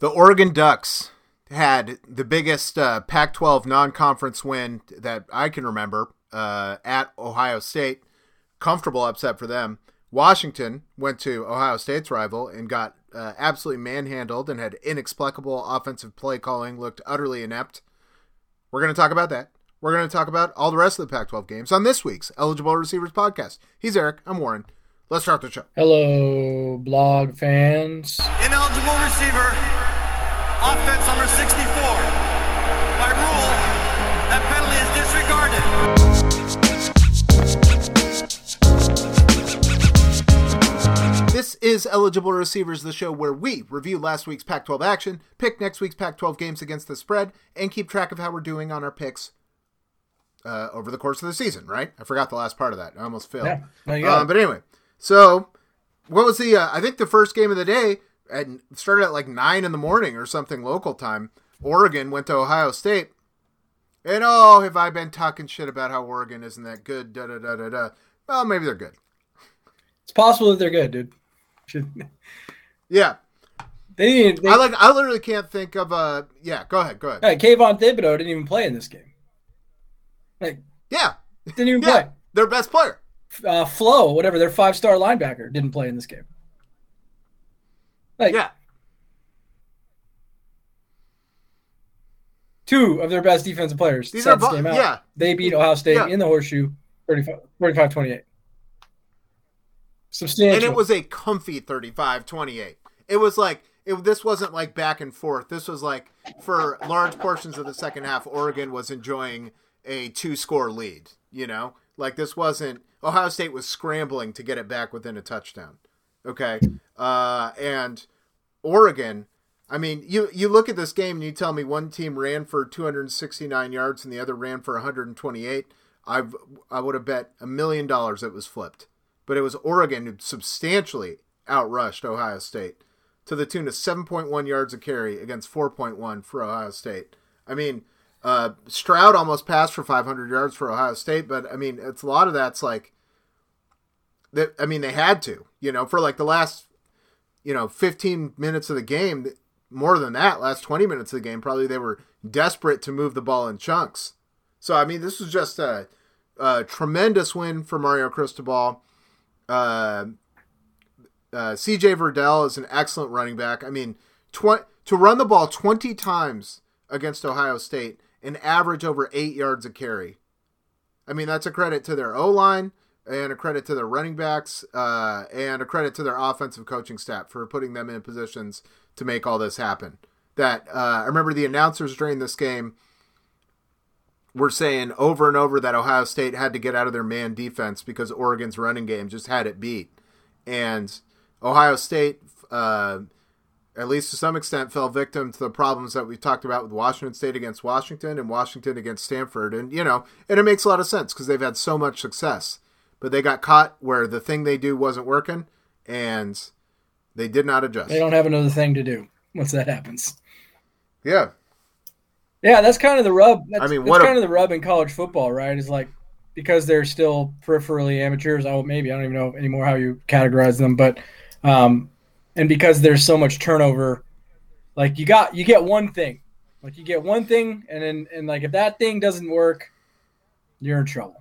The Oregon Ducks had the biggest uh, Pac 12 non conference win that I can remember uh, at Ohio State. Comfortable upset for them. Washington went to Ohio State's rival and got uh, absolutely manhandled and had inexplicable offensive play calling, looked utterly inept. We're going to talk about that. We're going to talk about all the rest of the Pac 12 games on this week's Eligible Receivers podcast. He's Eric. I'm Warren. Let's start the show. Hello, blog fans. Ineligible receiver, offense number 64. By rule, that penalty is disregarded. This is Eligible Receivers, the show where we review last week's Pac 12 action, pick next week's Pac 12 games against the spread, and keep track of how we're doing on our picks uh, over the course of the season, right? I forgot the last part of that. I almost failed. Yeah, no, you got Um, but anyway, so what was the? Uh, I think the first game of the day and started at like nine in the morning or something local time. Oregon went to Ohio State, and oh, have I been talking shit about how Oregon isn't that good? Da da da da da. Well, maybe they're good. It's possible that they're good, dude. Yeah, They. They, I like. I literally can't think of a. Yeah, go ahead. Go ahead. Hey, Kayvon Thibodeaux didn't even play in this game. Like, Yeah, didn't even yeah, their best player. play. Uh, Flowe, whatever, their five star linebacker, didn't play in this game. Like, Yeah, two of their best defensive players These are game out. yeah. They beat Ohio State Yeah. in the horseshoe 45 28. Substantial. and it was a comfy 35-28. It was like it, this wasn't like back and forth. This was like for large portions of the second half, Oregon was enjoying a two-score lead. You know, like this wasn't Ohio State was scrambling to get it back within a touchdown. Okay, uh, and Oregon. I mean, you you look at this game and you tell me one team ran for 269 yards and the other ran for 128. I've I would have bet a million dollars it was flipped but it was Oregon who substantially outrushed Ohio State to the tune of 7.1 yards a carry against 4.1 for Ohio State. I mean, uh, Stroud almost passed for 500 yards for Ohio State, but I mean, it's a lot of that's like that. I mean, they had to, you know, for like the last, you know, 15 minutes of the game, more than that, last 20 minutes of the game, probably they were desperate to move the ball in chunks. So I mean, this was just a, a tremendous win for Mario Cristobal. Uh, uh, CJ Verdell is an excellent running back. I mean, tw- to run the ball 20 times against Ohio State and average over eight yards a carry. I mean, that's a credit to their O line and a credit to their running backs uh, and a credit to their offensive coaching staff for putting them in positions to make all this happen. That uh, I remember the announcers during this game were saying over and over that Ohio State had to get out of their man defense because Oregon's running game just had it beat. And Ohio State, uh, at least to some extent, fell victim to the problems that we talked about with Washington State against Washington and Washington against Stanford. And, you know, and it makes a lot of sense because they've had so much success. But they got caught where the thing they do wasn't working and they did not adjust. they don't have another thing to do once that happens. Yeah. Yeah, that's kind of the rub. That's, I mean, that's a- kind of the rub in college football, right? Is like because they're still peripherally amateurs. Oh, maybe I don't even know anymore how you categorize them, but um, and because there's so much turnover, like you got you get one thing, like you get one thing, and then and like if that thing doesn't work, you're in trouble.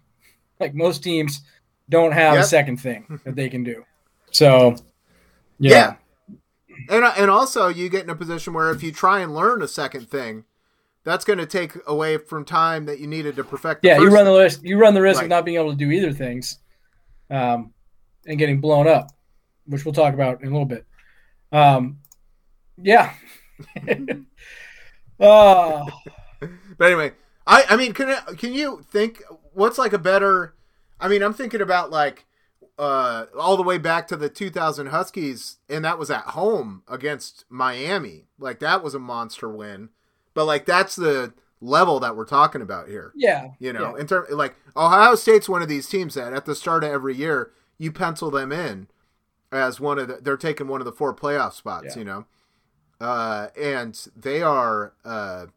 Like most teams don't have Yep. a second thing that they can do. So Yeah. And and also you get in a position where if you try and learn a second thing, that's going to take away from time that you needed to perfect. The Yeah, you run the risk. You run the risk Right. of not being able to do either things, um, and getting blown up, which we'll talk about in a little bit. Um, yeah. uh, But anyway, I I mean, can can you think what's like a better? I mean, I'm thinking about like uh all the way back to the 2000 Huskies, and that was at home against Miami. Like that was a monster win. But like that's the level that we're talking about here. yeah. You know, yeah. in term like Ohio State's one of these teams that at the start of every year you pencil them in as one of the they're taking one of the four playoff spots. Yeah. You know, uh, and they are uh,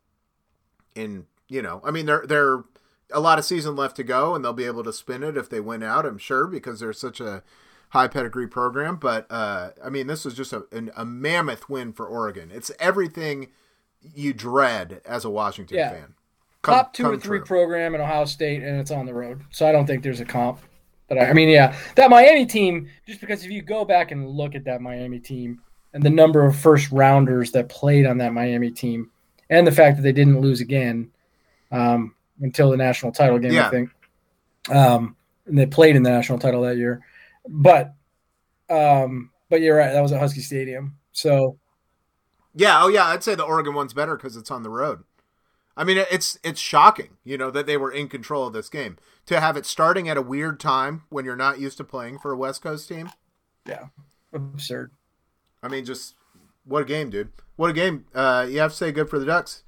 in you know I mean they're they're a lot of season left to go and they'll be able to spin it if they win out. I'm sure because they're such a high pedigree program. But uh, I mean, this was just a, an, a mammoth win for Oregon. It's everything you dread as a Washington Yeah. fan. Come- top two or three true. program in Ohio State, and it's on the road. So I don't think there's a comp. But I, I mean, yeah, that Miami team. Just because if you go back and look at that Miami team and the number of first rounders that played on that Miami team, and the fact that they didn't lose again um, until the national title game, Yeah. I think, um, and they played in the national title that year. But, um, but you're right. That was at Husky Stadium. So Yeah, oh yeah, I'd say the Oregon one's better because it's on the road. I mean, it's it's shocking, you know, that they were in control of this game to have it starting at a weird time when you're not used to playing for a West Coast team. yeah, absurd. I mean, just what a game, dude! What a game! Uh, you have to say good for the Ducks.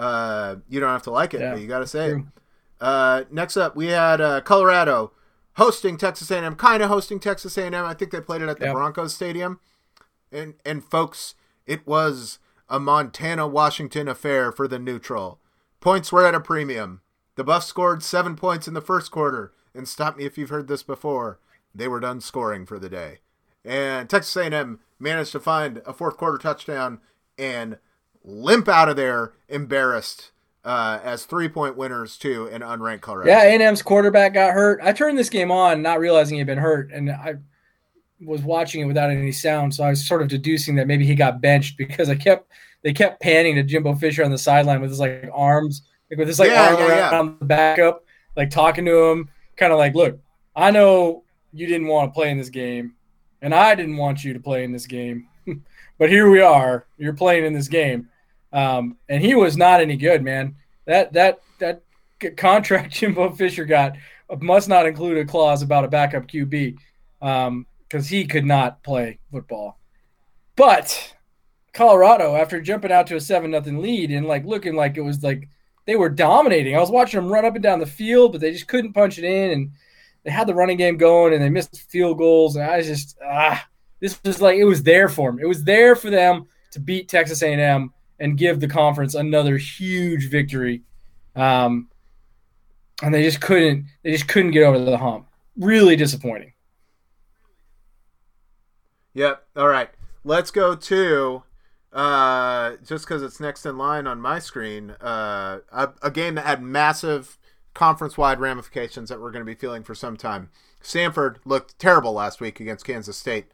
Uh, you don't have to like it, Yeah, but you got to say it. Uh, next up, we had uh, Colorado hosting Texas A&M, kind of hosting Texas A&M. I think they played it at the Yep. Broncos Stadium. And and folks, it was a Montana Washington affair for the neutral. Points were at a premium. The Buffs scored seven points in the first quarter, and stop me if you've heard this before. They were done scoring for the day, and Texas A&M managed to find a fourth quarter touchdown and limp out of there embarrassed uh, as three point winners to an unranked Colorado. Yeah, A&M's quarterback got hurt. I turned this game on, not realizing he'd been hurt, and I was watching it without any sound, so I was sort of deducing that maybe he got benched because I kept they kept panning to Jimbo Fisher on the sideline with his like arms, like with his like Yeah, arm yeah, yeah. around the backup, like talking to him, kind of like, "Look, I know you didn't want to play in this game, and I didn't want you to play in this game, but here we are. You're playing in this game." Um, and he was not any good, man. That that that contract Jimbo Fisher got must not include a clause about a backup QB because he could not play football. But Colorado, after jumping out to a seven nothing lead and like looking like it was like they were dominating, I was watching them run up and down the field, but they just couldn't punch it in, and they had the running game going, and they missed field goals, and I just ah, this was like it was there for them. It was there for them to beat Texas A&M and give the conference another huge victory. Um, and they just couldn't they just couldn't get over the hump. Really disappointing. Yep. All right. Let's go to uh, just because it's next in line on my screen. Uh, a, a game that had massive conference-wide ramifications that we're going to be feeling for some time. Stanford looked terrible last week against Kansas State.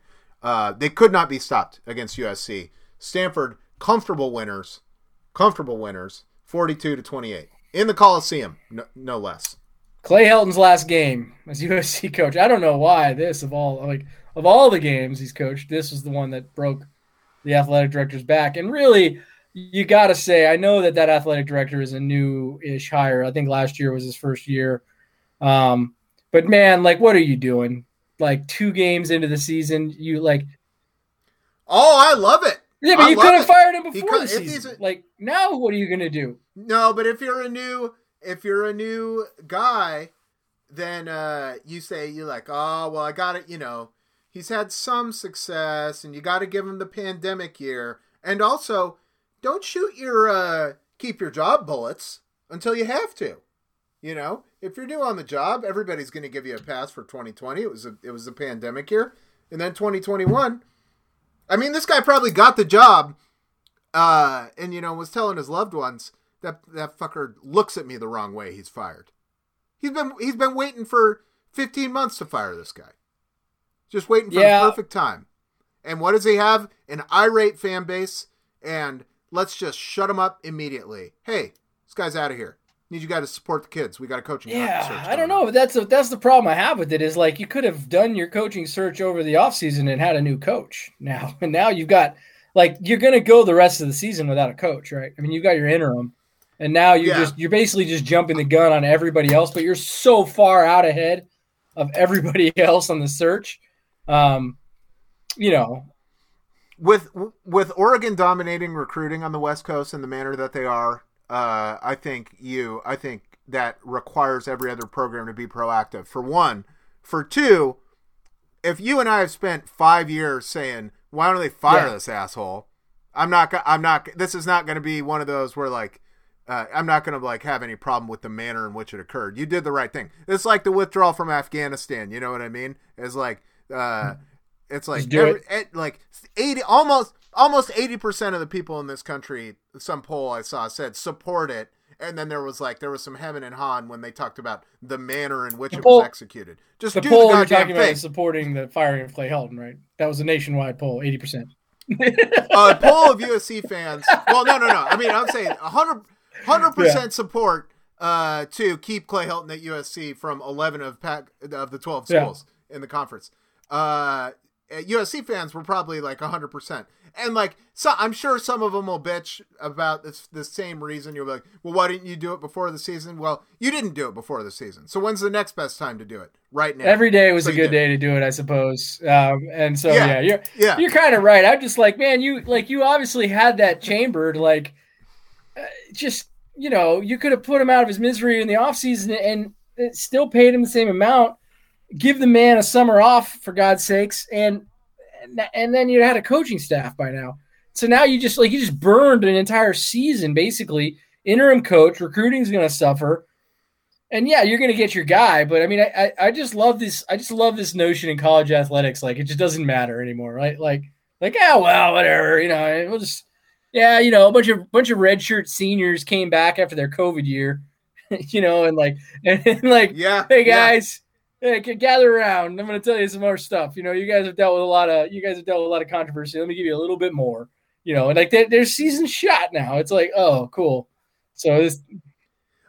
Uh, they could not be stopped against USC. Stanford comfortable winners, comfortable winners, forty-two to twenty-eight in the Coliseum, no, no less. Clay Helton's last game as USC coach. I don't know why this of all like of all the games he's coached, this was the one that broke the athletic director's back. And really, you got to say, I know that that athletic director is a new-ish hire. I think last year was his first year. Um, but man, like, what are you doing? Like two games into the season, you like Oh, I love it. Yeah, but I you could have fired him before the season. a- like now, what are you gonna do? No, but if you're a new if you're a new guy, then uh, you say you're like, oh well, I got it. You know, he's had some success, and you got to give him the pandemic year, and also don't shoot your uh, keep your job bullets until you have to. You know, if you're new on the job, everybody's going to give you a pass for 2020. It was a it was a pandemic year, and then 2021. I mean, this guy probably got the job uh, and you know was telling his loved ones that that fucker looks at me the wrong way. He's fired. He's been he's been waiting for 15 months to fire this guy. Just waiting for Yeah. the perfect time. And what does he have? An irate fan base. And let's just shut him up immediately. Hey, this guy's out of here. Need you guys to support the kids. We got a coaching search Yeah, I don't know. But that's the that's the problem I have with it is like you could have done your coaching search over the offseason and had a new coach now, and now you've got like you're gonna go the rest of the season without a coach, right? I mean, you've got your interim, and now you're Yeah. just you're basically just jumping the gun on everybody else, but you're so far out ahead of everybody else on the search. Um, you know, with with Oregon dominating recruiting on the West Coast in the manner that they are, uh, I think you, I think that requires every other program to be proactive. For one, for two, if you and I have spent five years saying, "Why don't they fire Yeah. this asshole?" I'm not. I'm not. This is not going to be one of those where like. Uh, I'm not going to like have any problem with the manner in which it occurred. You did the right thing. It's like the withdrawal from Afghanistan. You know what I mean? It's like Uh, it's like every, it, like eighty, almost almost eighty percent of the people in this country. Some poll I saw said support it, and then there was like there was some hemming and hawing when they talked about the manner in which The it poll- was executed. Just The do poll the you're talking about is supporting the firing of Clay Helton, right? That was a nationwide poll, eighty percent. a poll of USC fans. Well, no, no, no. I mean, I'm saying 100 percent support uh, to keep Clay Helton at USC from 11 of pack of the 12 Yeah. schools in the conference. Uh, USC fans were probably like 100 percent, and like so, I'm sure some of them will bitch about this the same reason. You'll be like, well, why didn't you do it before the season? Well, you didn't do it before the season. So when's the next best time to do it? Right now. Every day was So a good day to do it, I suppose. Um, and so Yeah. yeah, you're yeah. you're kind of right. I'm just like, man, you like you obviously had that chambered. Like, uh, just you know, you could have put him out of his misery in the offseason and it still paid him the same amount. Give the man a summer off for God's sakes, and and, then you had a coaching staff by now. So now you just like you just burned an entire season basically. Interim coach, recruiting's going to suffer. And yeah, you're going to get your guy, but I mean, I, I I just love this. I just love this notion in college athletics. Like it just doesn't matter anymore, right? Like like yeah, well, whatever, you know, we'll just yeah, you know, a bunch of bunch of redshirt seniors came back after their COVID year, you know, and like and, like Yeah. hey yeah. Hey, gather around. I'm going to tell you some more stuff. You know, you guys have dealt with a lot of you guys have dealt with a lot of controversy. Let me give you a little bit more. You know, and like their season's shot now. It's like oh, cool. So this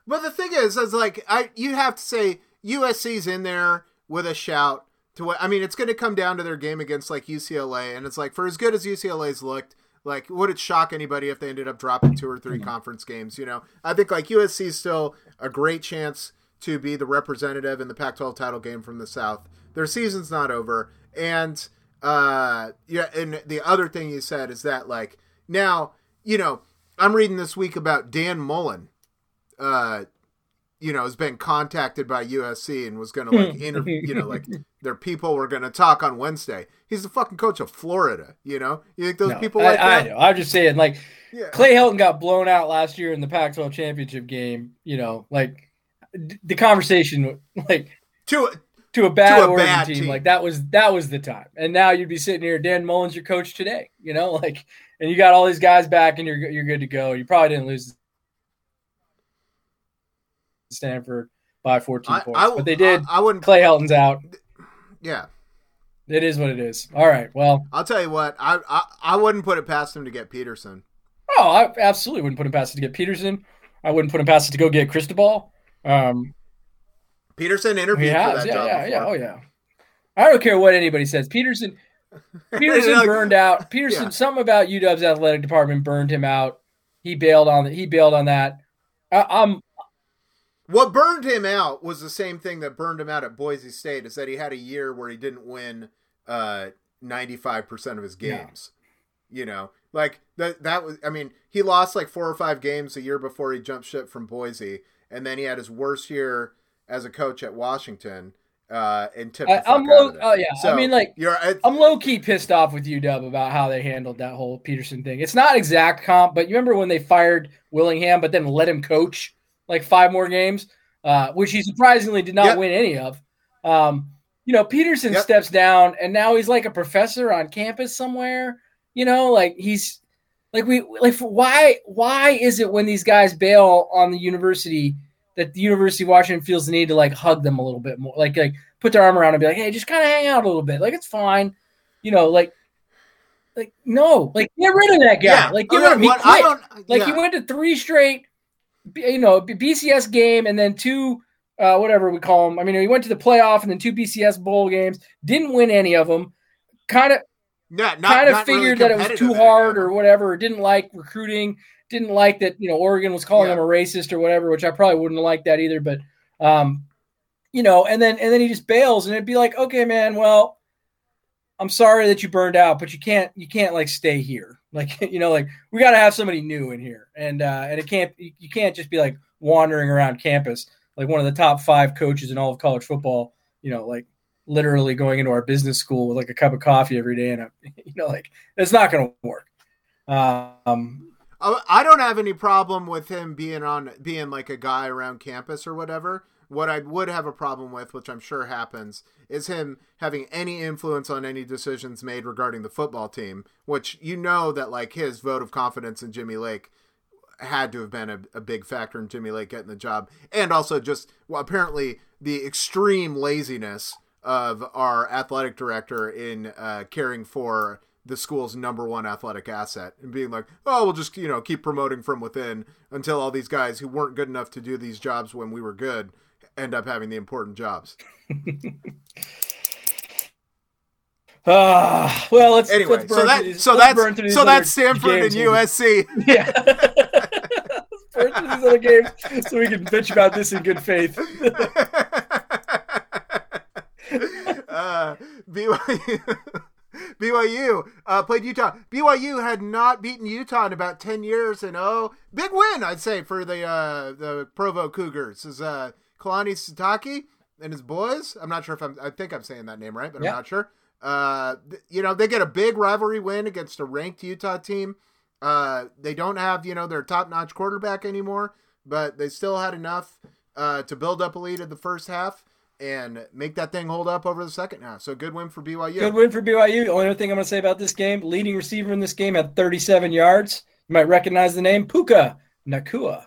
But the thing is, is like I you have to say USC's in there with a shout to what I mean. It's going to come down to their game against like UCLA, and it's like for as good as UCLA's looked, like would it shock anybody if they ended up dropping two or three mm-hmm. conference games? You know, I think like USC's still a great chance to be the representative in the Pac-12 title game from the South. Their season's not over, and uh, yeah, and the other thing you said is that like now you know I'm reading this week about Dan Mullen uh, you know, has been contacted by USC and was going to like interview, you know, like their people were going to talk on Wednesday. He's the fucking coach of Florida. You know, you think those no, people I, like I that? know. I'm just saying, like Yeah. Clay Helton got blown out last year in the Pac-12 championship game. You know, like the conversation, like To to a bad To a Oregon bad team, team. like that was that was the time. And now you'd be sitting here, Dan Mullen's your coach today. You know, like, and you got all these guys back, and you're you're good to go. You probably didn't lose Stanford by 14 I, points, I, but they did. I, I wouldn't. Clay Helton's out. Yeah, It is what it is. All right. Well, I'll tell you what. I, I I wouldn't put it past him to get Peterson. oh, I absolutely wouldn't put him past it to get Peterson. I wouldn't put him past it to go get Cristobal. Um, Peterson interviewed for that yeah, job. yeah, yeah, oh yeah. I don't care what anybody says. Peterson, Peterson Like, burned out. Peterson, yeah. something about UW's athletic department burned him out. He bailed on He bailed on that. I, I'm What burned him out was the same thing that burned him out at Boise State. Is that he had a year where he didn't win ninety five percent of his Yeah. games. You know, like that. That was. I mean, he lost like four or five games a year before he jumped ship from Boise, and then he had his worst year as a coach at Washington. Uh, and tipped I- the fuck I'm out low- oh, yeah, I So, mean, like, you're. I'm low key pissed off with UW about how they handled that whole Peterson thing. It's not exact comp, but you remember when they fired Willingham, but then let him coach like five more games, uh, which he surprisingly did not Yep. win any of. Um, you know, Peterson Yep. steps down, and now he's like a professor on campus somewhere. You know, like he's like we like why why is it when these guys bail on the university that the University of Washington feels the need to like hug them a little bit more, like like put their arm around and be like, hey, just kind of hang out a little bit, like it's fine, you know, like like no, like get rid of that guy, yeah. like get rid of him. I quit. don't. Like yeah. he went to three straight, you know, BCS game and then two, uh, whatever we call them. I mean, he went to the playoff and then two BCS bowl games. Didn't win any of them. Kind of, Yeah, not, kind of not really figured that it was too hard or whatever. Or didn't like recruiting. Didn't like that. You know, Oregon was calling Yeah. him a racist or whatever, which I probably wouldn't liked that either. But, um, you know, and then and then he just bails, and it'd be like, okay, man, well. I'm sorry that you burned out, but you can't you can't like stay here. Like you know, like we got to have somebody new in here, and uh, and it can't you can't just be like wandering around campus like one of the top five coaches in all of college football. You know, like literally going into our business school with like a cup of coffee every day, and a, you know, like it's not going to work. Um, I don't have any problem with him being on being like a guy around campus or whatever. What I would have a problem with, which I'm sure happens, is him having any influence on any decisions made regarding the football team, which you know that like his vote of confidence in Jimmy Lake had to have been a, a big factor in Jimmy Lake getting the job. And also just well, apparently the extreme laziness of our athletic director in uh, caring for the school's number one athletic asset and being like, oh, we'll just, you know, keep promoting from within until all these guys who weren't good enough to do these jobs when we were good end up having the important jobs. Ah, well, let's Anyway, let's so that these- so that's so that's Stanford and USC. Yeah. let's burn through these other games so we can bitch about this in good faith. Uh, BYU, BYU uh, played Utah. BYU had not beaten Utah in about ten years, and oh, big win I'd say for the uh, the Provo Cougars. Is uh, Kalani Sitake and his boys? I'm not sure if I'm. I think I'm saying that name right, but Yeah. I'm not sure. Uh, you know they get a big rivalry win against a ranked Utah team. Uh, they don't have you know their top notch quarterback anymore, but they still had enough uh, to build up a lead in the first half and make that thing hold up over the second half. So good win for BYU. Good win for BYU. The only other thing I'm going to say about this game, leading receiver in this game had 37 yards. You might recognize the name Puka Nacua.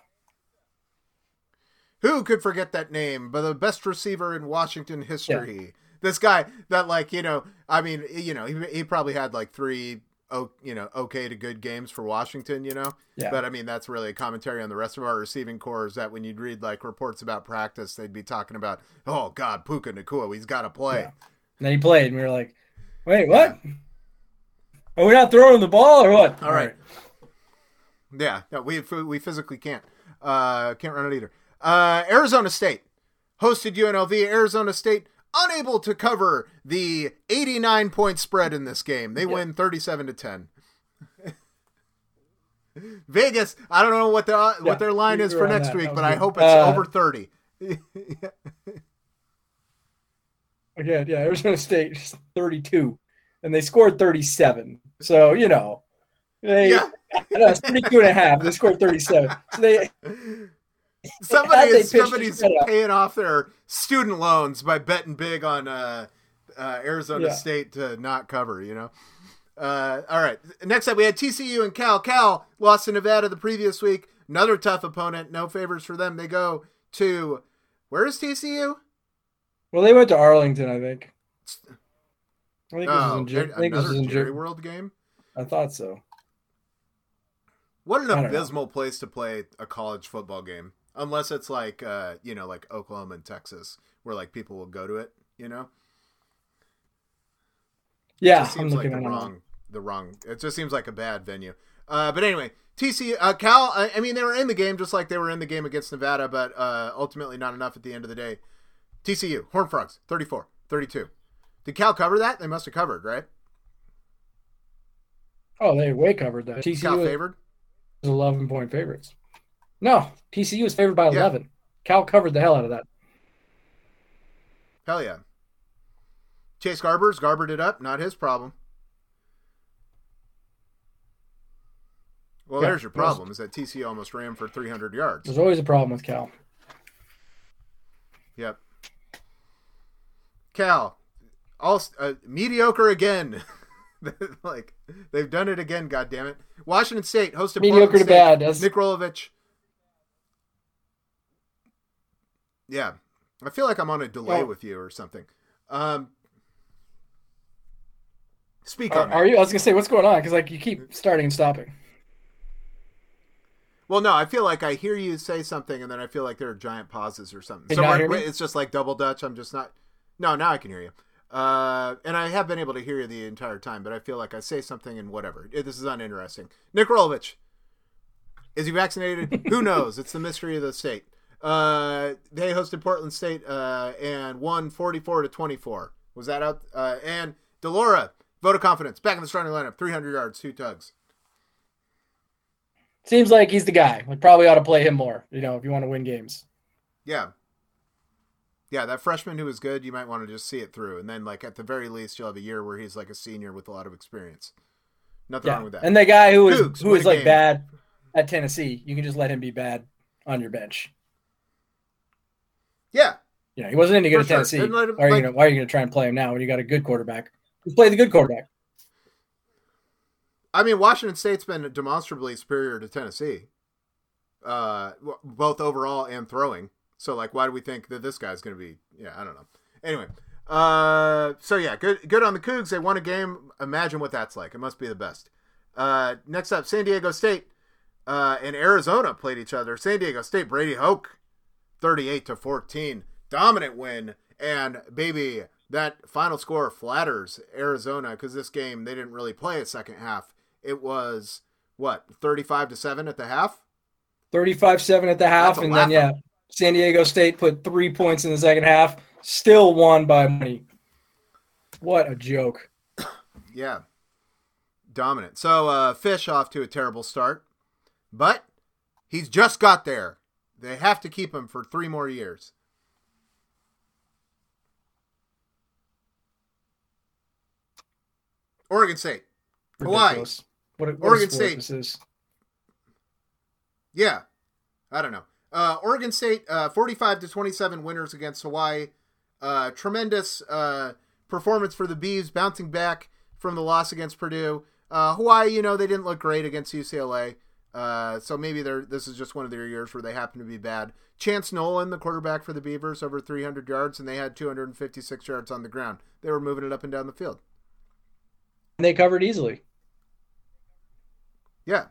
Who could forget that name? But the best receiver in Washington history. This guy that like you know, I mean, you know, he, he probably had like three, oh, you know, okay to good games for Washington, you know. Yeah. But I mean, that's really a commentary on the rest of our receiving corps. Is that when you'd read like reports about practice, they'd be talking about, oh God, Puka Nacua, he's got to play. Yeah. And then he played, and we were like, wait, what? Are we not throwing the ball or what? All right. Yeah, no, we we physically can't. Uh, can't run it either. Uh, Arizona State hosted UNLV. Arizona State unable to cover the 89 point spread in this game. They win 37 to 10. Vegas, I don't know what the Yeah, what their line is for next that. week, That but was I hope it's Uh, over 30. Again, yeah, Arizona State is 32, and they scored 37. So, you know, they, Yeah. no, it's 32 and a half. They scored 37. So they, Somebody is, somebody's paying off their student loans by betting big on uh, uh, Arizona Yeah. State to not cover. You know. Uh, all right. Next up, we had TCU and Cal. Cal lost to Nevada the previous week. Another tough opponent. No favors for them. They go to where is TCU? well, they went to Arlington, I think. I think this was Oh, in, I think this was in Jerry World game. I thought so. What an don't know. abysmal place to play a college football game. Unless it's like uh, you know, like Oklahoma and Texas, where like people will go to it. You know. Yeah, I'm seems like looking the it wrong the wrong it just seems like a bad venue uh but anyway tcu uh cal I, I mean they were in the game just like they were in the game against nevada but uh ultimately not enough at the end of the day tcu horn frogs 34 32 did cal cover that they must have covered right Oh, they way covered that. cal TCU was favored 11 point favorites. No, TCU is favored by Yeah. 11. Cal covered the hell out of that. hell yeah chase garbers garbered it up not his problem well Yeah, there's your it was- problem is that tcu almost ran for 300 yards There's always a problem with Cal. Yep. Cal, all uh, mediocre again. like they've done it again. God damn it! Washington State hosted Mediocre Portland to State. bad, that's- Nick Rolovich. Yeah, I feel like I'm on a delay with you or something. Um, speak Are, on are you? I was gonna say, what's going on? Because like you keep starting and stopping. Well, no, I feel like I hear you say something, and then I feel like there are giant pauses or something. Can So you not we're- hear me? it's just like double dutch. I'm just not. No, now I can hear you. Uh, and I have been able to hear you the entire time, but I feel like I say something and whatever. This is uninteresting. Nick Rolovich, is he vaccinated? Who knows? It's the mystery of the state. Uh, they hosted Portland State uh, and won 44 to 24. Was that out? Uh, and de Laura, vote of confidence, back in the starting lineup, 300 yards, two tugs. Seems like he's the guy. We probably ought to play him more. You know, if you want to win games. Yeah. Yeah, that freshman who was good, you might want to just see it through. And then, like, at the very least, you'll have a year where he's like a senior with a lot of experience. Nothing Yeah, wrong with that. and the guy who is who is like game. bad at Tennessee, you can just let him be bad on your bench. Yeah, Yeah, he wasn't any good at sure. Tennessee. Like- why, are you like- gonna, why are you going to try and play him now when you got a good quarterback? Who's played the good quarterback? I mean Washington State's been demonstrably superior to Tennessee, uh, both overall and throwing. So like, why do we think that this guy's going to be? Yeah, I don't know. Anyway, uh, so yeah, good good on the Cougs. They won a game. Imagine what that's like. It must be the best. Uh, next up, San Diego State uh, and Arizona played each other. San Diego State, Brady Hoke, thirty-eight to fourteen, dominant win. And baby, that final score flatters Arizona because this game they didn't really play a second half. It was what thirty-five to seven at the half. 35-7 at the half, and then yeah, San Diego State put three points in the second half. Still won by money. What a joke! Yeah. Dominant. So uh Fisch off to a terrible start. But he's just got there. They have to keep him for three more years. Oregon State. Hawaii. What a, what Oregon State. This is. Yeah. I don't know. Uh, Oregon State, uh, 45 to 27 winners against Hawaii. Uh, tremendous uh, performance for the Bees, bouncing back from the loss against Purdue. Uh, Hawaii, you know, they didn't look great against UCLA. Uh, so maybe they're, this is just one of their years where they happen to be bad. Chance Nolan, the quarterback for the Beavers, over 300 yards, and they had 256 yards on the ground. They were moving it up and down the field. And they covered easily. Yeah.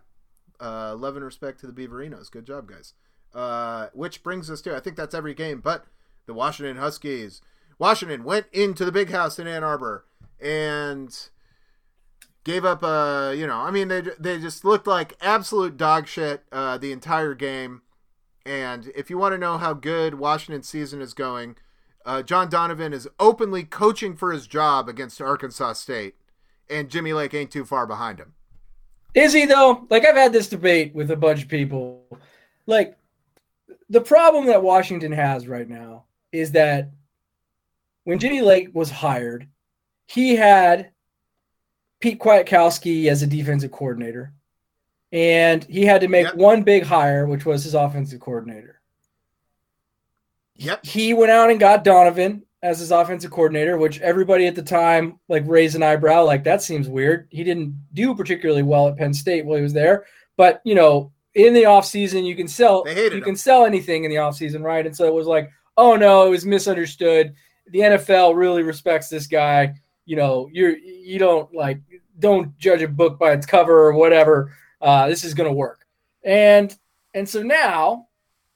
Uh, love and respect to the Beaverinos. Good job, guys. Uh, which brings us to, I think that's every game, but the Washington Huskies. Washington went into the big house in Ann Arbor and gave up, a you know, I mean, they, they just looked like absolute dog shit uh, the entire game. And if you want to know how good Washington's season is going, uh, John Donovan is openly coaching for his job against Arkansas State, and Jimmy Lake ain't too far behind him. Is he though? Like I've had this debate with a bunch of people. Like the problem that Washington has right now is that when Jimmy Lake was hired, he had Pete Kwiatkowski as a defensive coordinator, and he had to make Yep. one big hire, which was his offensive coordinator. Yep. He went out and got Donovan as his offensive coordinator, which everybody at the time like raised an eyebrow, like that seems weird. He didn't do particularly well at Penn State while he was there, but you know, in the offseason you can sell you him. can sell anything in the offseason, right? And so it was like, oh no, it was misunderstood. The NFL really respects this guy. You know, you're you don't like don't judge a book by its cover or whatever. Uh, this is gonna work. And and so now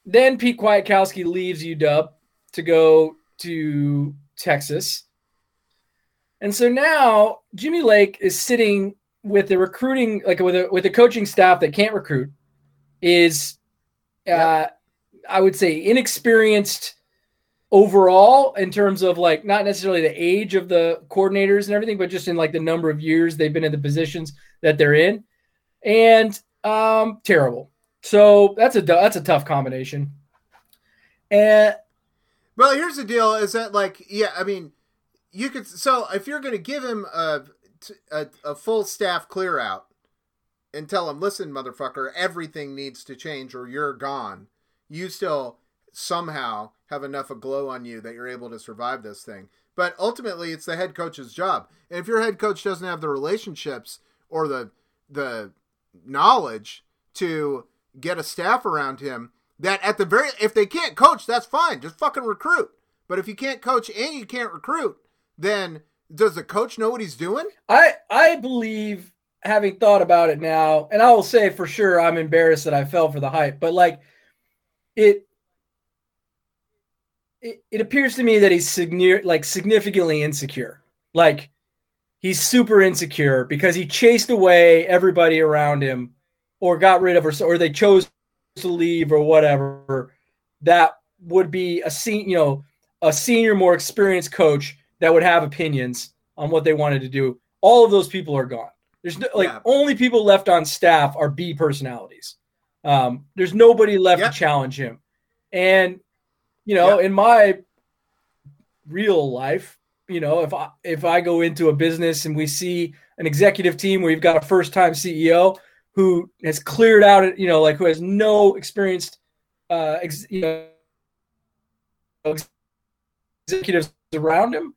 then Pete Kwiatkowski leaves UW to go to Texas. And so now Jimmy Lake is sitting with the recruiting, like with a with a coaching staff that can't recruit, is uh, I would say inexperienced overall in terms of like not necessarily the age of the coordinators and everything, but just in like the number of years they've been in the positions that they're in, and um, terrible. So that's a that's a tough combination. And Well, here's the deal: is that like, yeah, I mean, you could. So if you're going to give him a, a a full staff clear out and tell him, listen, motherfucker, everything needs to change or you're gone. You still somehow have enough of glow on you that you're able to survive this thing. But ultimately, it's the head coach's job. And if your head coach doesn't have the relationships or the the knowledge to get a staff around him, that at the very if they can't coach, that's fine. Just fucking recruit. But if you can't coach and you can't recruit, then does the coach know what he's doing? I I believe having thought about it now, and I will say for sure I'm embarrassed that I fell for the hype, but like it it, it appears to me that he's signi- like significantly insecure. Like he's super insecure because he chased away everybody around him or got rid of or or they chose to leave or whatever. That would be a sen- you know, a senior more experienced coach that would have opinions on what they wanted to do. All of those people are gone. There's no, like Yeah. only people left on staff are B personalities. Um, there's nobody left Yep. to challenge him. And you know, in my real life, you know, if I if I go into a business and we see an executive team where you've got a first time CEO who has cleared out, you know, like who has no experienced, uh, ex, you know, executives around him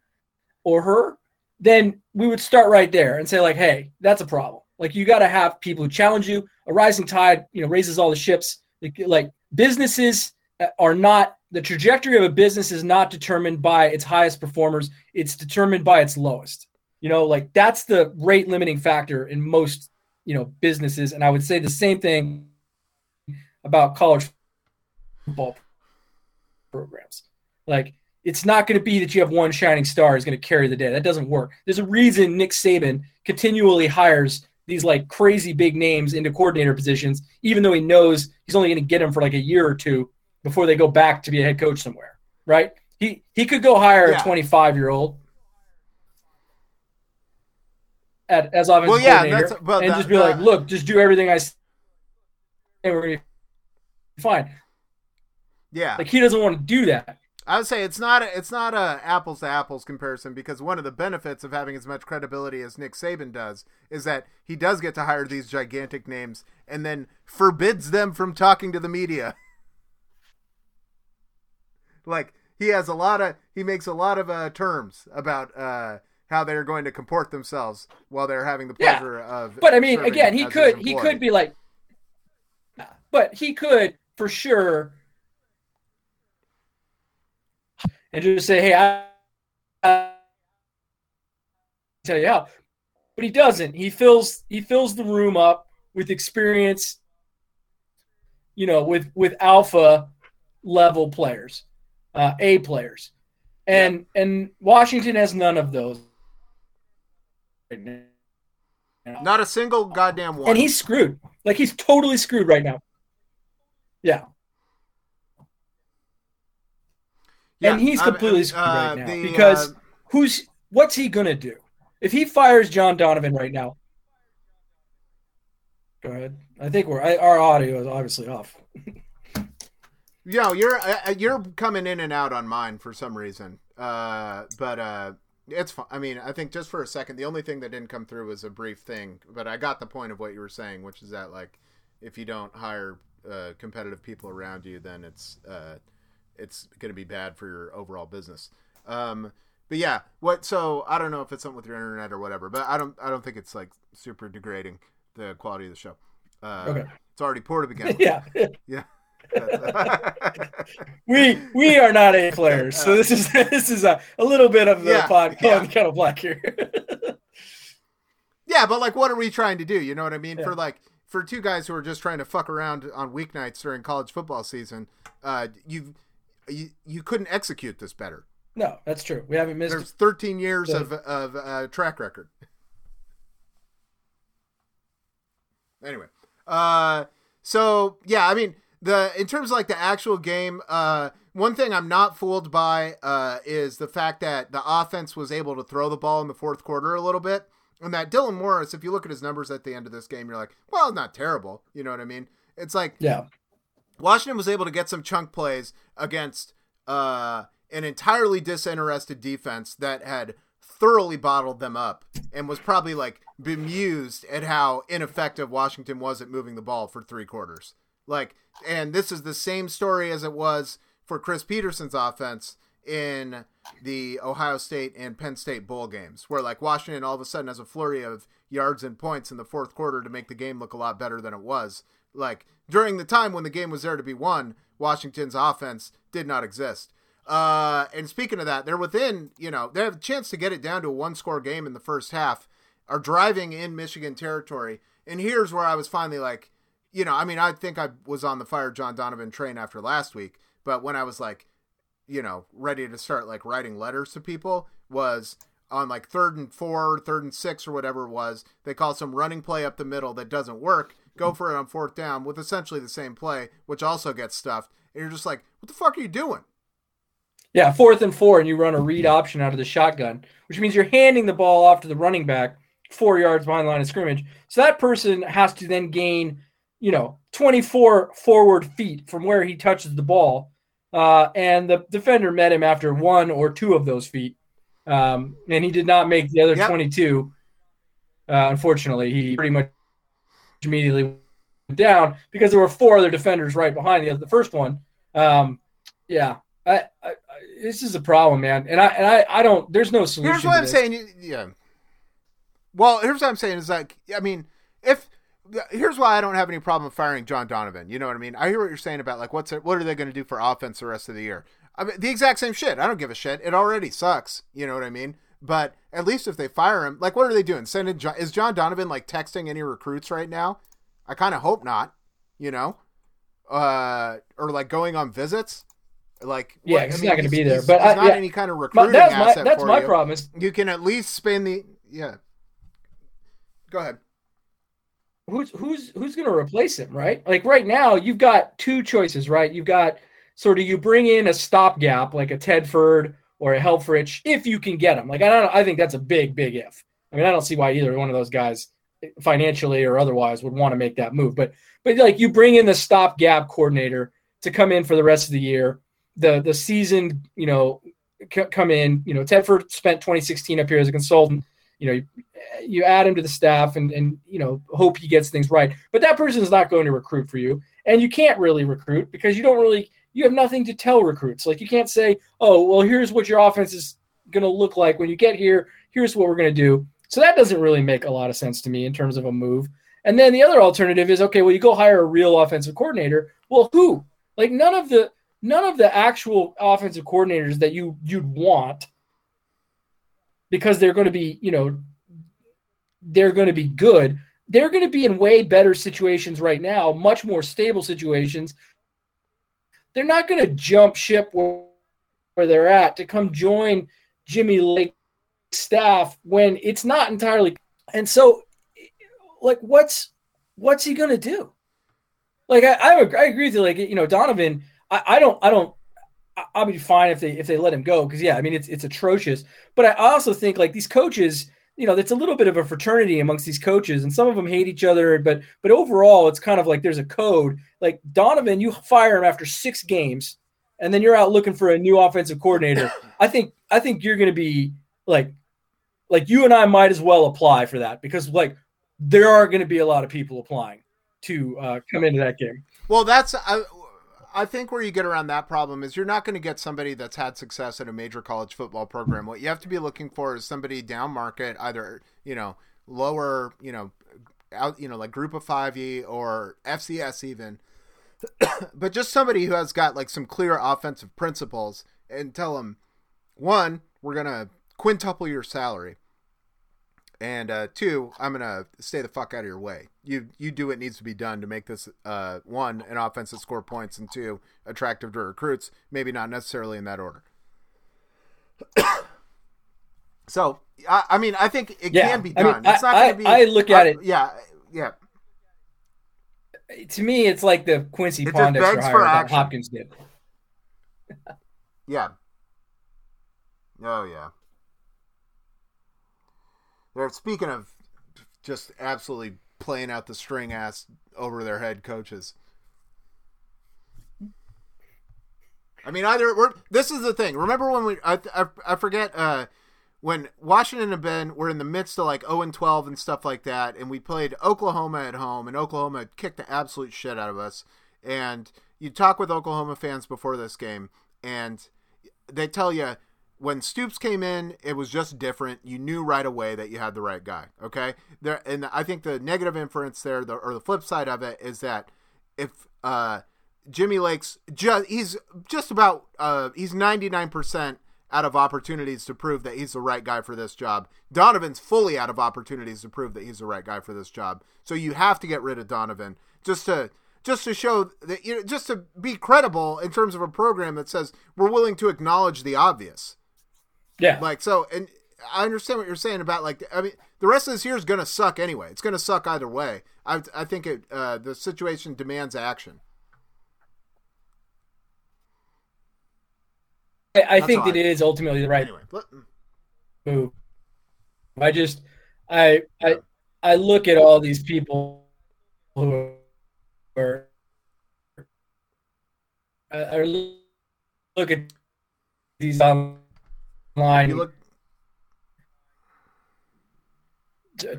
or her, then we would start right there and say like, hey, that's a problem. Like you got to have people who challenge you. A rising tide, you know, raises all the ships. Like businesses are not the trajectory of a business is not determined by its highest performers. It's determined by its lowest. You know, like that's the rate limiting factor in most, you know, businesses. And I would say the same thing about college football programs. Like it's not going to be that you have one shining star is going to carry the day. That doesn't work. There's a reason Nick Saban continually hires these like crazy big names into coordinator positions, even though he knows he's only going to get them for like a year or two before they go back to be a head coach somewhere, right? He he could go hire yeah. a 25 year old at as offensive well, yeah, coordinator well, and that, just be like, look, just do everything I say, and we're gonna be fine. Yeah, like he doesn't want to do that. I would say it's not a, it's not a apples to apples comparison because one of the benefits of having as much credibility as Nick Saban does is that he does get to hire these gigantic names and then forbids them from talking to the media. Like he has a lot of he makes a lot of uh, terms about uh, how they're going to comport themselves while they're having the pleasure yeah. of. But I mean, again, he could he could be like, but he could for sure and just say, "Hey, I, I tell you how," but he doesn't. He fills he fills the room up with experience. You know, with with alpha level players, uh, A players, and yeah. and Washington has none of those. Not a single goddamn one. And he's screwed. Like he's totally screwed right now. Yeah. Yeah, and he's completely screwed uh, right now the, because uh, who's what's he gonna do if he fires John Donovan right now? Go ahead. I think we're I, our audio is obviously off. Yo, you're uh, you're coming in and out on mine for some reason. Uh, but uh, it's fine. I mean, I think just for a second, the only thing that didn't come through was a brief thing. But I got the point of what you were saying, which is that like, if you don't hire uh, competitive people around you, then it's uh, it's going to be bad for your overall business. Um, but yeah, what? So I don't know if it's something with your internet or whatever, but I don't. I don't think it's like super degrading the quality of the show. Uh, okay, it's already poor to begin with. yeah, yeah. we we are not a players, so this is this is a, a little bit of the yeah, podcast yeah. kind of black here. yeah, but like, what are we trying to do? You know what I mean? Yeah. For like, for two guys who are just trying to fuck around on weeknights during college football season, uh, you've you, you couldn't execute this better. No, that's true. We haven't missed. There's 13 years the... of of uh, track record. anyway, uh, so yeah, I mean the in terms of like the actual game, uh, one thing I'm not fooled by uh, is the fact that the offense was able to throw the ball in the fourth quarter a little bit, and that Dylan Morris, if you look at his numbers at the end of this game, you're like, well, not terrible. You know what I mean? It's like, yeah, Washington was able to get some chunk plays against uh, an entirely disinterested defense that had thoroughly bottled them up and was probably like bemused at how ineffective Washington was at moving the ball for three quarters. Like, and this is the same story as it was for Chris Peterson's offense in the Ohio State and Penn State bowl games, where like Washington all of a sudden has a flurry of yards and points in the fourth quarter to make the game look a lot better than it was. Like during the time when the game was there to be won, Washington's offense did not exist. Uh, and speaking of that, they're within, you know, they have a chance to get it down to a one score game in the first half, are driving in Michigan territory. And here's where I was finally like, you know, I mean, I think I was on the fire John Donovan train after last week, but when I was like, you know, ready to start like writing letters to people was on like third and four, third and six, or whatever it was. They call some running play up the middle that doesn't work go mm-hmm. for it on fourth down with essentially the same play, which also gets stuffed. And you're just like, what the fuck are you doing? Yeah, fourth and four, and you run a read mm-hmm. option out of the shotgun, which means you're handing the ball off to the running back four yards behind the line of scrimmage. So that person has to then gain, you know, 24 forward feet from where he touches the ball. Uh, and the defender met him after one or two of those feet. Um, and he did not make the other yep. 22. Uh, unfortunately, he pretty much immediately went down because there were four other defenders right behind the, the first one. Um, yeah, I, I, this is a problem, man, and I and I, I don't. There's no solution. Here's what I'm this. saying. Yeah. Well, here's what I'm saying is like, I mean, if here's why I don't have any problem firing John Donovan. You know what I mean? I hear what you're saying about like what's it, what are they going to do for offense the rest of the year? I mean, the exact same shit. I don't give a shit. It already sucks. You know what I mean? But at least if they fire him, like, what are they doing? Sending John, is John Donovan like texting any recruits right now? I kind of hope not. You know, uh, or like going on visits. Like, Yeah, what- he's not gonna be there, but I- not yeah. any kind of recruiting that's my that's for my you. problem. Is You can at least spend the yeah. Go ahead. Who's who's who's going to replace him, right? Like right now, you've got two choices, right? You've got sort of you bring in a stopgap like a Tedford or a Helfrich if you can get him. Like I don't, I think that's a big, big if. I mean, I don't see why either one of those guys, eh, financially or otherwise, would want to make that move. But but like you bring in the stopgap coordinator to come in for the rest of the year. The the season, you know, c- come in. You know, Tedford spent 2016 up here as a consultant. You know, you add him to the staff and and you know hope he gets things right. But that person is not going to recruit for you, and you can't really recruit because you don't really you have nothing to tell recruits. Like you can't say, oh well, here's what your offense is going to look like when you get here. Here's what we're going to do. So that doesn't really make a lot of sense to me in terms of a move. And then the other alternative is okay, well you go hire a real offensive coordinator. Well, who? Like none of the none of the actual offensive coordinators that you you'd want because they're going to be, you know, they're going to be good. They're going to be in way better situations right now, much more stable situations. They're not going to jump ship where, where they're at to come join Jimmy Lake staff when it's not entirely. And so, like, what's what's he going to do? Like, I, I I agree with you. Like, you know, Donovan. I, I don't I don't I'll be fine if they if they let him go because yeah, I mean it's it's atrocious. But I also think like these coaches, you know, it's a little bit of a fraternity amongst these coaches, and some of them hate each other. But but overall, it's kind of like there's a code. Like Donovan, you fire him after six games, and then you're out looking for a new offensive coordinator. I think I think you're going to be like like you and I might as well apply for that because like there are going to be a lot of people applying to uh, come into that game. Well, that's I, I think where you get around that problem is you're not going to get somebody that's had success at a major college football program. What you have to be looking for is somebody down market, either you know lower, you know, out, you know, like Group of Five E or FCS even, but just somebody who has got like some clear offensive principles and tell them, one, we're gonna quintuple your salary. And uh, two, I'm gonna stay the fuck out of your way. You you do what needs to be done to make this uh, one an offense that score points, and two attractive to recruits. Maybe not necessarily in that order. so I, I mean, I think it Yeah, can be I mean, done. it's not I- to be. I look at it- Yeah, yeah. To me, it's like the Quincy It begs hire that action. Hopkins did. Yeah. Oh yeah. They're speaking of just absolutely playing out the string ass over their head coaches. I mean, either we're. This is the thing. Remember when we? I I, I forget. Uh, when Washington and Ben were in the midst of like 0 and 12 and stuff like that, and we played Oklahoma at home, and Oklahoma kicked the absolute shit out of us. And you talk with Oklahoma fans before this game, and they tell you when Stoops came in, it was just different. You knew right away that you had the right guy. Okay, there, and I think the negative inference there, the, or the flip side of it, is that if uh, Jimmy Lake's just he's just about uh, he's ninety nine percent out of opportunities to prove that he's the right guy for this job. Donovan's fully out of opportunities to prove that he's the right guy for this job. So you have to get rid of Donovan just to just to show that you know just to be credible in terms of a program that says we're willing to acknowledge the obvious. Yeah, Like so, and I understand what you're saying about like I mean the rest of this year is going to suck anyway. It's going to suck either way. I I think it uh, the situation demands action. I, I think that I- it is ultimately the right Anyway, let- move. I just, I, I, I look at all these people who are, I, I look at these online you look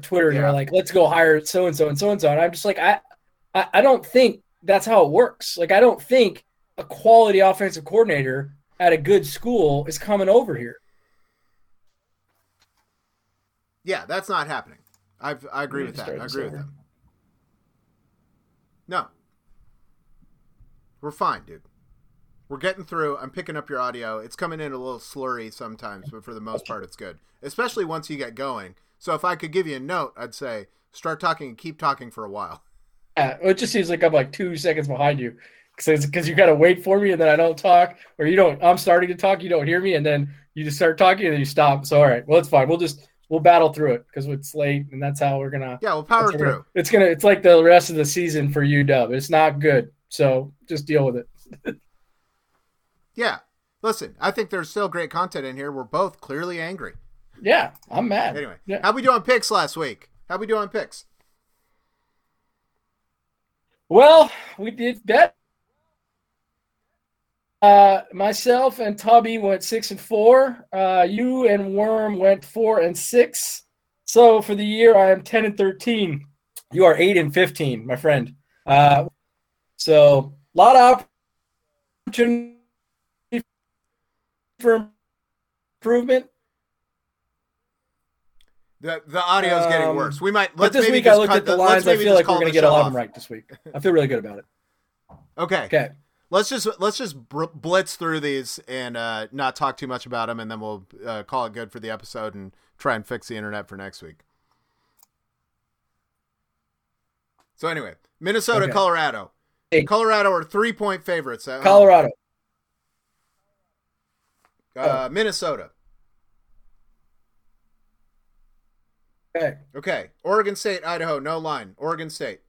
Twitter and Yeah. they're like, let's go hire so and so and so and so. And I'm just like, I, I, I don't think that's how it works. Like, I don't think a quality offensive coordinator at a good school is coming over here. Yeah, that's not happening. I've, I agree with that. I agree with that. No. We're fine, dude. We're getting through. I'm picking up your audio. It's coming in a little slurry sometimes, but for the most part, it's good. Especially once you get going. So if I could give you a note, I'd say start talking and keep talking for a while. Yeah, it just seems like I'm like two seconds behind you because you got to wait for me and then I don't talk, or you don't. I'm starting to talk, you don't hear me, and then you just start talking and then you stop. So all right, well it's fine. We'll just we'll battle through it because it's late and that's how we're gonna. Yeah, we'll power that's gonna- through. It's gonna. It's like the rest of the season for UW. It's not good. So just deal with it. Yeah. Listen, I think there's still great content in here. We're both clearly angry. Yeah, I'm mad. Anyway, yeah. how we doing picks last week? How we doing picks? Well, we did bet. Uh, myself and Tubby went six and four. Uh, you and Worm went four and six. So for the year, I am ten and thirteen. You are eight and fifteen, my friend. Uh, so a lot of opportunity for improvement. The the audio's getting Um, worse. We might. But Let's this maybe week I just looked cut at the lines. I feel like we're call going to get a show lot of them right this week. I feel really good about it. Okay. Okay. Let's just let's just blitz through these and uh, not talk too much about them, and then we'll uh, call it good for the episode and try and fix the internet for next week. So anyway, Minnesota, Okay. Colorado. Hey. Colorado are three point favorites. Home. Colorado. Uh, Minnesota. Okay. Okay. Oregon State, Idaho, no line. Oregon State.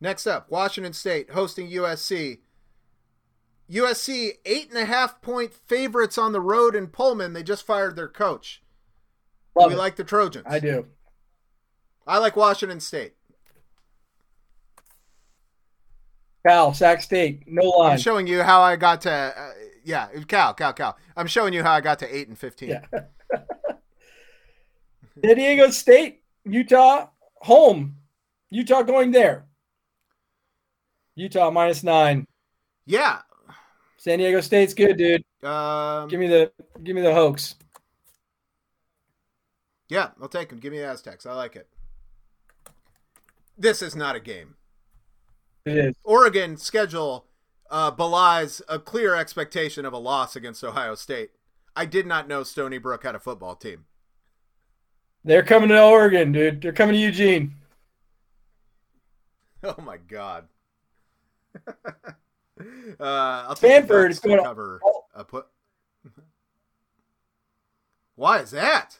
Next up, Washington State hosting USC. USC eight and a half point favorites on the road in Pullman. They just fired their coach. Love we it. like the Trojans. I do. I like Washington State. Cal, Sac State, no line. I'm showing you how I got to. Uh, yeah, Cal, Cal, Cal. I'm showing you how I got to eight and fifteen. Yeah. San Diego State, Utah, home. Utah going there. Utah minus nine. Yeah. San Diego State's good, dude. Um, Give me the give me the hoax. Yeah, I'll take them. Give me the Aztecs. I like it. This is not a game. Oregon schedule uh, belies a clear expectation of a loss against Ohio State. I did not know Stony Brook had a football team. They're coming to Oregon, dude. They're coming to Eugene. Oh my god. uh, I'll take the Stanford is going to- cover a put. Why is that?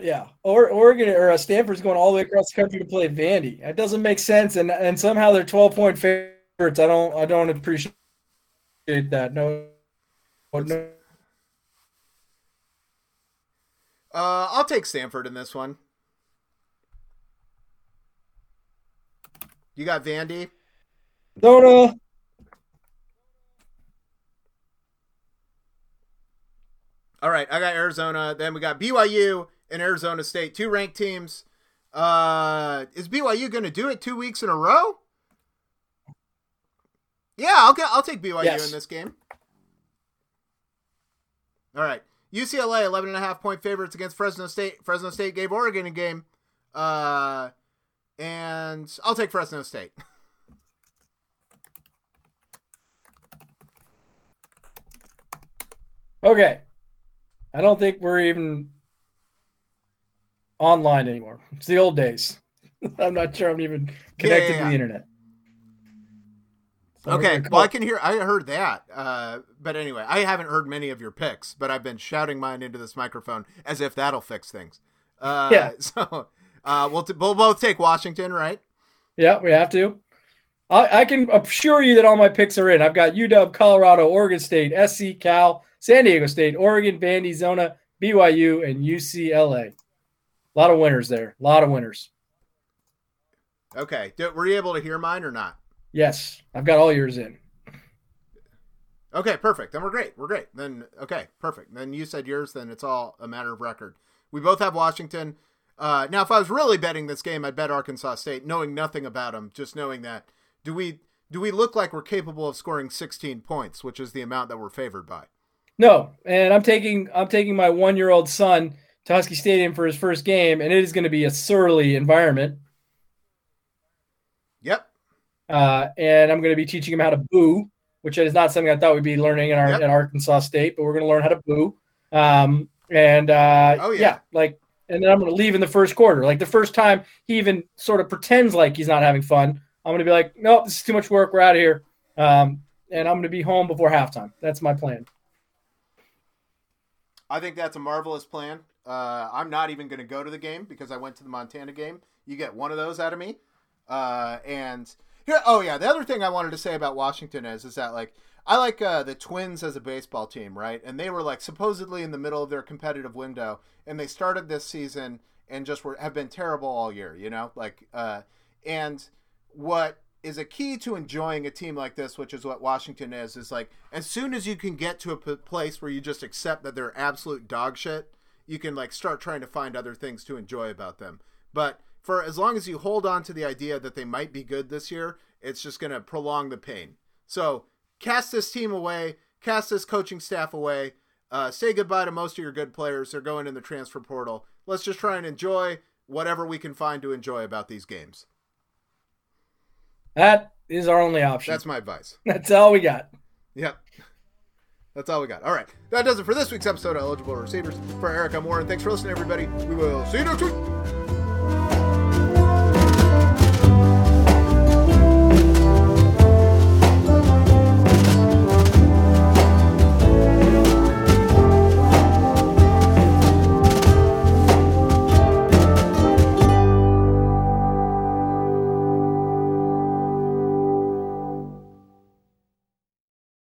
Yeah, or Oregon or uh, Stanford's going all the way across the country to play Vandy. That doesn't make sense, and and somehow they're twelve point favorites. I don't I don't appreciate that. No, no. Uh, I'll take Stanford in this one. You got Vandy. Zona. All right, I got Arizona. Then we got BYU and Arizona State, two ranked teams. Uh, is BYU going to do it two weeks in a row? Yeah, I'll get. I'll take BYU Yes. in this game. All right, UCLA 11 and a half point favorites against Fresno State. Fresno State gave Oregon a game. Uh, and I'll take Fresno State. Okay, I don't think we're even online anymore. It's the old days. I'm not sure I'm even connected yeah, to yeah. the internet. So Okay, well, I can hear. I heard that, uh, but anyway, I haven't heard many of your picks, but I've been shouting mine into this microphone as if that'll fix things. Uh, Yeah. So uh, we'll, t- we'll both take Washington, right? Yeah, we have to. I, I can assure you that all my picks are in. I've got UW, Colorado, Oregon State, SC, Cal, San Diego State, Oregon, Vandy, Zona, BYU, and UCLA. A lot of winners there. A lot of winners. Okay. Do, were you able to hear mine or not? Yes, I've got all yours in. Okay, perfect. Then we're great. We're great. Then okay, perfect. Then you said yours. Then it's all a matter of record. We both have Washington. Uh, now, if I was really betting this game, I'd bet Arkansas State, knowing nothing about them, just knowing that do we do we look like we're capable of scoring 16 points, which is the amount that we're favored by? No, and I'm taking I'm taking my one year old son to Stadium for his first game, and it is going to be a surly environment. Yep. Uh, and I'm going to be teaching him how to boo, which is not something I thought we'd be learning in our Yep. at Arkansas State, but we're going to learn how to boo. Um, and uh, Oh, yeah. like, and then I'm going to leave in the first quarter. Like the first time he even sort of pretends like he's not having fun, I'm going to be like, nope, this is too much work. We're out of here. Um, and I'm going to be home before halftime. That's my plan. I think that's a marvelous plan. Uh, I'm not even going to go to the game because I went to the Montana game. You get one of those out of me. Uh, and here, oh yeah, the other thing I wanted to say about Washington is is that like I like uh, the Twins as a baseball team, right? And they were like supposedly in the middle of their competitive window, and they started this season and just were have been terrible all year, you know, like uh, and what is a key to enjoying a team like this, which is what Washington is, is like as soon as you can get to a p- place where you just accept that they're absolute dog shit, you can like start trying to find other things to enjoy about them. But for as long as you hold on to the idea that they might be good this year, it's just going to prolong the pain. So cast this team away, cast this coaching staff away, uh, say goodbye to most of your good players. They're going in the transfer portal. Let's just try and enjoy whatever we can find to enjoy about these games. That is our only option. That's my advice. That's all we got. Yep. That's all we got. All right. That does it for this week's episode of Eligible Receivers. For Eric, I'm Warren. Thanks for listening, everybody. We will see you next week.